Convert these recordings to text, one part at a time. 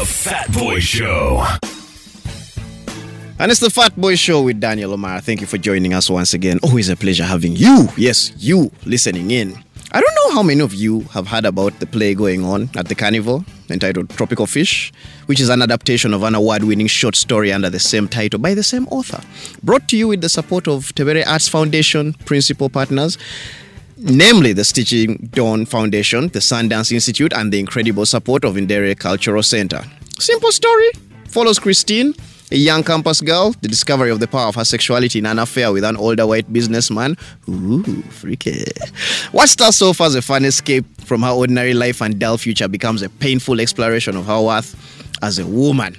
The Fat Boy Show. And it's the Fat Boy Show with Daniel Omar. Thank you for joining us once again. Always a pleasure having you, yes, you, listening in. I don't know how many of you have heard about the play going on at the Carnival entitled Tropical Fish, which is an adaptation of an award winning short story under the same title by the same author. Brought to you with the support of Tebere Arts Foundation principal partners, namely the Stichting Doen Foundation, the Sundance Institute, and the incredible support of Ndere Cultural Center. Simple story follows Christine, a young campus girl, the discovery of the power of her sexuality in an affair with an older white businessman. Ooh, freaky. What starts off as a fun escape from her ordinary life and dull future becomes a painful exploration of her worth as a woman.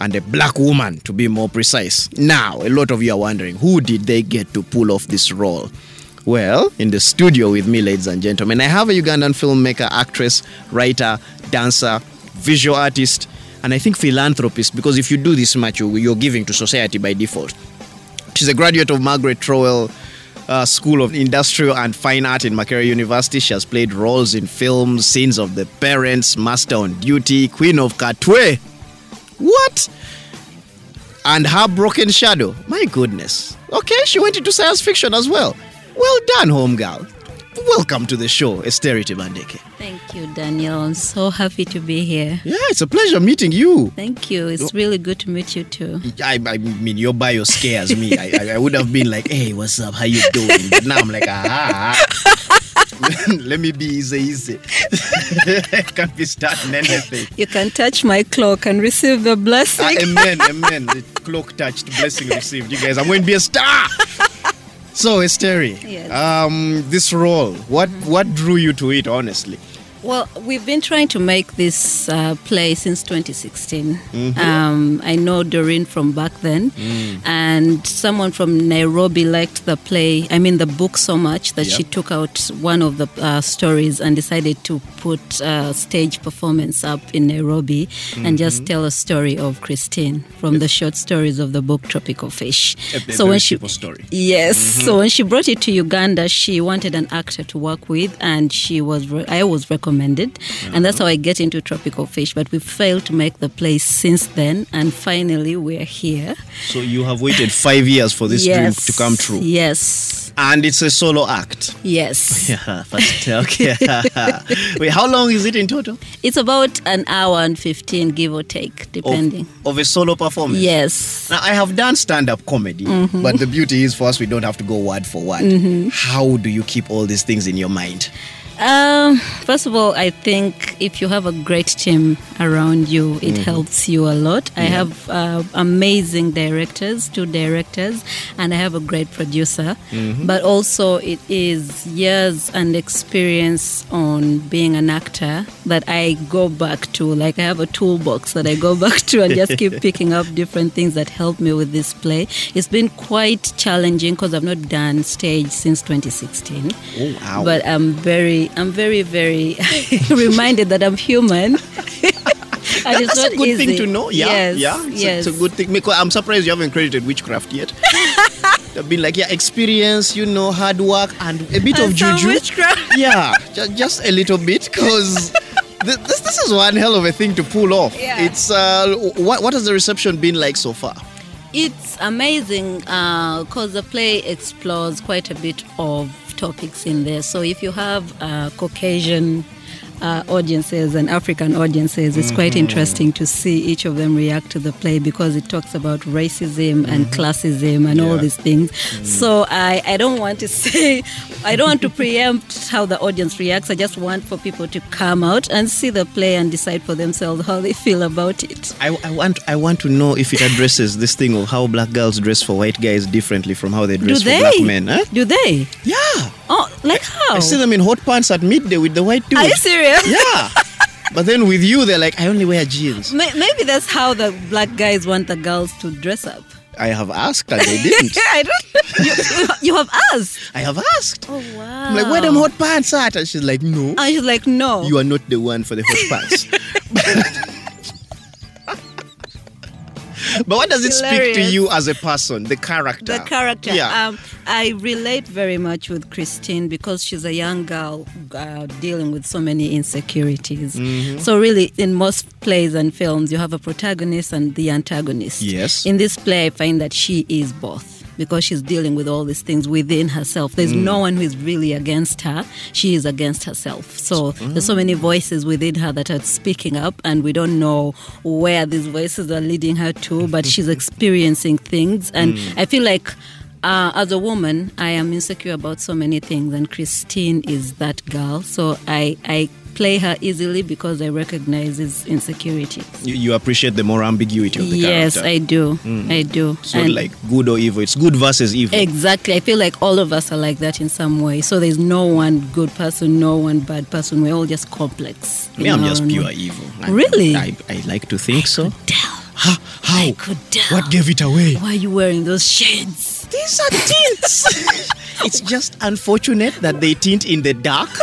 And a black woman, to be more precise. Now, a lot of you are wondering who did they get to pull off this role? Well, in the studio with me, ladies and gentlemen, I have a Ugandan filmmaker, actress, writer, dancer, visual artist, and I think philanthropist because if you do this much, you- you're giving to society by default. She's a graduate of Margaret Trowell uh, School of Industrial and Fine Art in Makerere University. She has played roles in films, Scenes of the Parents, Master on Duty, Queen of Katwe. What? And her broken shadow. My goodness. Okay, she went into science fiction as well. Well done, home girl. Welcome to the show, Esteri Tebandeke. Thank you, Daniel. I'm so happy to be here. Yeah, it's a pleasure meeting you. Thank you. It's really good to meet you too. I, I mean, your bio scares me. I, I, would have been like, hey, what's up? How you doing? But now I'm like, ah. Let me be easy, easy. Can't be starting anything. You can touch my clock and receive the Ah, blessing. amen, amen. The cloak touched, blessing received. You guys, I'm going to be a star. So, Esteri, Yes. um, this role, what what drew you to it, honestly? Well, we've been trying to make this uh, play since 2016. Mm-hmm. Um, I know Doreen from back then, Mm. and someone from Nairobi liked the play, I mean, the book so much that she took out one of the uh, stories and decided to put a stage performance up in Nairobi and Mm-hmm. just tell a story of Christine from the short stories of the book Tropical Fish. A- a very simple story. Yes. So when she brought it to Uganda, she wanted an actor to work with, and she was re- I was recommended, and that's how I get into Tropical Fish. But we failed to make the place since then, and finally we're here. So, you have waited five years for this dream to come true. Yes. And it's a solo act. Yes. Yeah, first, okay. Wait, how long is it in total? It's about an hour and fifteen, give or take, depending. of a solo performance? Yes. Now, I have done stand up comedy, Mm-hmm. but the beauty is for us, we don't have to go word for word. How do you keep all these things in your mind? Um, first of all, I think if you have a great team around you, it Mm-hmm. helps you a lot. I have uh, amazing directors, two directors, and I have a great producer. Mm-hmm. But also, it is years and experience on being an actor that I go back to. Like, I have a toolbox that I go back to and just keep picking up different things that help me with this play. It's been quite challenging because I've not done stage since 2016 Oh, wow. but I'm very, I'm very, very reminded that I'm human. and it's That's not a good thing to know. Yeah, yes, yeah. It's, yes. a, it's a good thing. Because I'm surprised you haven't credited witchcraft yet. I've been like, yeah, experience, you know, hard work, and a bit of And some juju. witchcraft. yeah, just, just a little bit, because this, this is one hell of a thing to pull off. Yeah. It's uh, what what has the reception been like so far? It's amazing because the play explores quite a bit of topics in there. So if you have uh, Caucasian uh, audiences and African audiences, it's quite Mm-hmm. interesting to see each of them react to the play because it talks about racism and classism and all Mm-hmm. These things. So I, I don't want to say, I don't want to preempt how the audience reacts. I just want for people to come out and see the play and decide for themselves how they feel about it. I, I want I want to know if it addresses this thing of how black girls dress for white guys differently from how they dress for they? black men. Huh? Do they? Yeah. Oh, like how? I see them in hot pants at midday with the white dude. Are you serious? Yeah. but then with you, they're like, I only wear jeans. Maybe that's how the black guys want the girls to dress up. I have asked and they didn't. I don't. You, you, you have asked. I have asked. Oh wow. I'm like, where them hot pants at? And she's like, no, And she's like, no. you are not the one for the hot pants. but what does it speak to you as a person, the character? The character. Yeah. Um, I relate very much with Christine because she's a young girl uh, dealing with so many insecurities. Mm-hmm. So, really, in most plays and films, you have a protagonist and the antagonist. Yes. In this play, I find that she is both. Because she's dealing with all these things within herself. There's Mm. no one who is really against her. She is against herself. So there's so many voices within her that are speaking up, and we don't know where these voices are leading her to, but she's experiencing things. And Mm. I feel like uh, as a woman, I am insecure about so many things, and Christine is that girl. So I, I play her easily because I recognize his insecurities. you, you appreciate the more ambiguity of the Yes, character. Yes, I do. Mm. I do. So And- like good or evil. It's good versus evil. Exactly. I feel like all of us are like that in some way. So there's no one good person, no one bad person. We're all just complex. Me, I'm just pure way. evil. I- Really? I, I like to think so. Tell. How? I could tell. What gave it away? Why are you wearing those shades? These are tints. it's just unfortunate that they tint in the dark.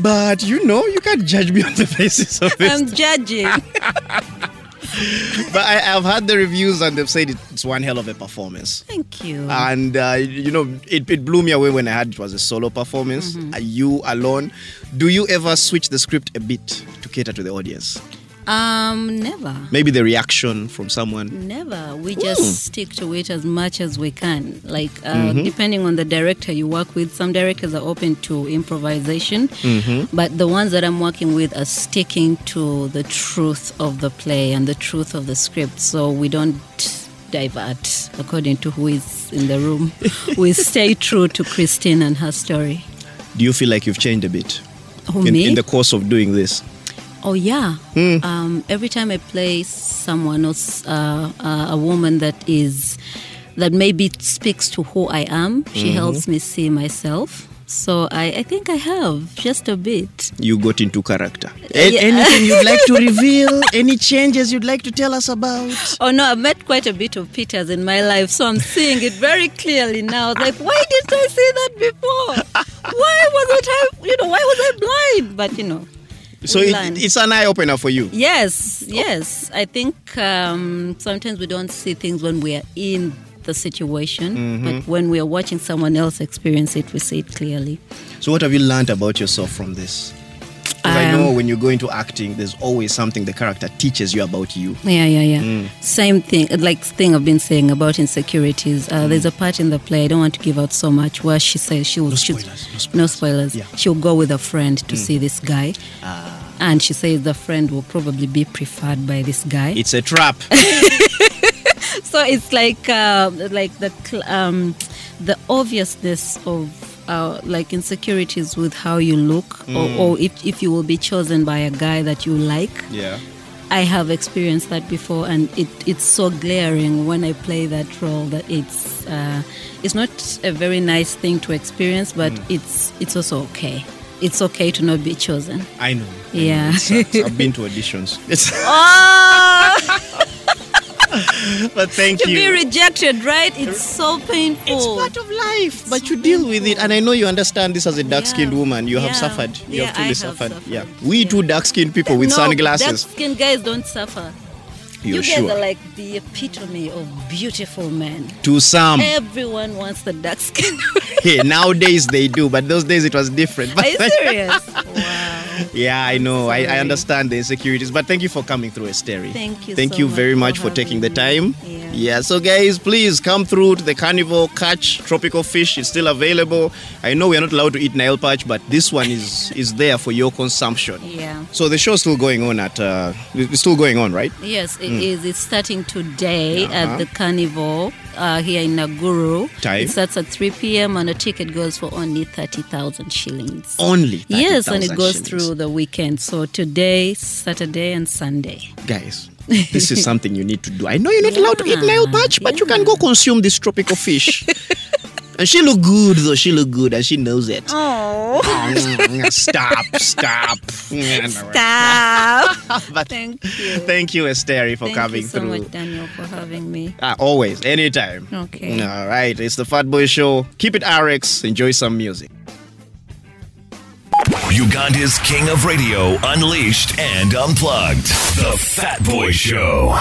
But you know, you can't judge me on the basis of it. I'm judging. but I, I've had the reviews and they've said it's one hell of a performance. Thank you. And uh, you know, it, it blew me away when I heard it was a solo performance. Mm-hmm. Uh, you alone. Do you ever switch the script a bit to cater to the audience? Um, never. Maybe the reaction from someone. Never. We just stick to it as much as we can. Like, uh, depending on the director you work with, some directors are open to improvisation, but the ones that I'm working with are sticking to the truth of the play and the truth of the script. So we don't divert according to who is in the room. we stay true to Christine and her story. Do you feel like you've changed a bit Who, in, me? in the course of doing this? Oh yeah. Um, every time I play someone else, uh, uh, a woman that is that maybe speaks to who I am, she helps me see myself. So I, I think I have just a bit. You got into character. A- Yeah. Anything you'd like to reveal? Any changes you'd like to tell us about? Oh no, I've met quite a bit of Peters in my life, so I'm seeing it very clearly now. Like, why didn't I see that before? Why wasn't I? You know, why was I blind? But you know. So it, it's an eye opener for you. Yes, yes. I think um, sometimes we don't see things when we are in the situation, but when we are watching someone else experience it, we see it clearly. So what have you learned about yourself from this? Because I Um, know when you go into acting, there's always something the character teaches you about you. Yeah, yeah, yeah. Same thing, like thing I've been saying about insecurities. Uh, There's a part in the play I don't want to give out so much where she says she will. she's- spoilers, no spoilers. no spoilers. Yeah. She'll go with a friend to see this guy, and she says the friend will probably be preferred by this guy. It's a trap. so it's like uh, like the um, the obviousness of uh, like insecurities with how you look or, or if, if you will be chosen by a guy that you like yeah. i have experienced that before and it, it's so glaring when i play that role that it's uh, it's not a very nice thing to experience but it's it's also okay it's okay to not be chosen I know. I. Yeah. Sucks. I've been to auditions. It's, oh but thank to you. To be rejected right it's so painful it's part of life, but you deal with it. And I know you understand this as a dark skinned Yeah. woman. You have suffered. You Yeah, have truly have suffered. suffered. Yeah. We two dark skinned people with no, sunglasses. Dark skinned guys don't suffer. You guys are like the epitome of beautiful men. to some. Everyone wants the dark skin. hey, nowadays they do, but those days it was different. But Are you serious? wow. Yeah, I know. I, I understand the insecurities, but thank you for coming through, Esteri. Thank you Thank so you very much for taking the time. me. Yeah. so guys, please come through to the carnival, catch tropical fish. It's still available. I know we are not allowed to eat Nile perch, but this one is is there for your consumption. Yeah. So the show's still going on at uh, it's still going on, right? Yes, it is. It's starting today Uh-huh. at the carnival uh, here in Naguru. Time? It starts at 3 p.m. and a ticket goes for only 30,000 shillings. Only yes, and it goes shillings. through the weekend. So today, Saturday, and Sunday. Guys, this is something you need to do. I know you're not allowed to eat Nile perch, but you can go consume this tropical fish. and she look good though. She look good, and she knows it. Oh, stop, stop. stop. but Thank you. thank you, Esteri, for Thank coming you so through. much, Daniel, for having me. Ah, always, anytime. Okay. All right, it's the Fat Boy Show. Keep it RX. Enjoy some music. Uganda's king of radio, unleashed and unplugged. The Fat Boy Show.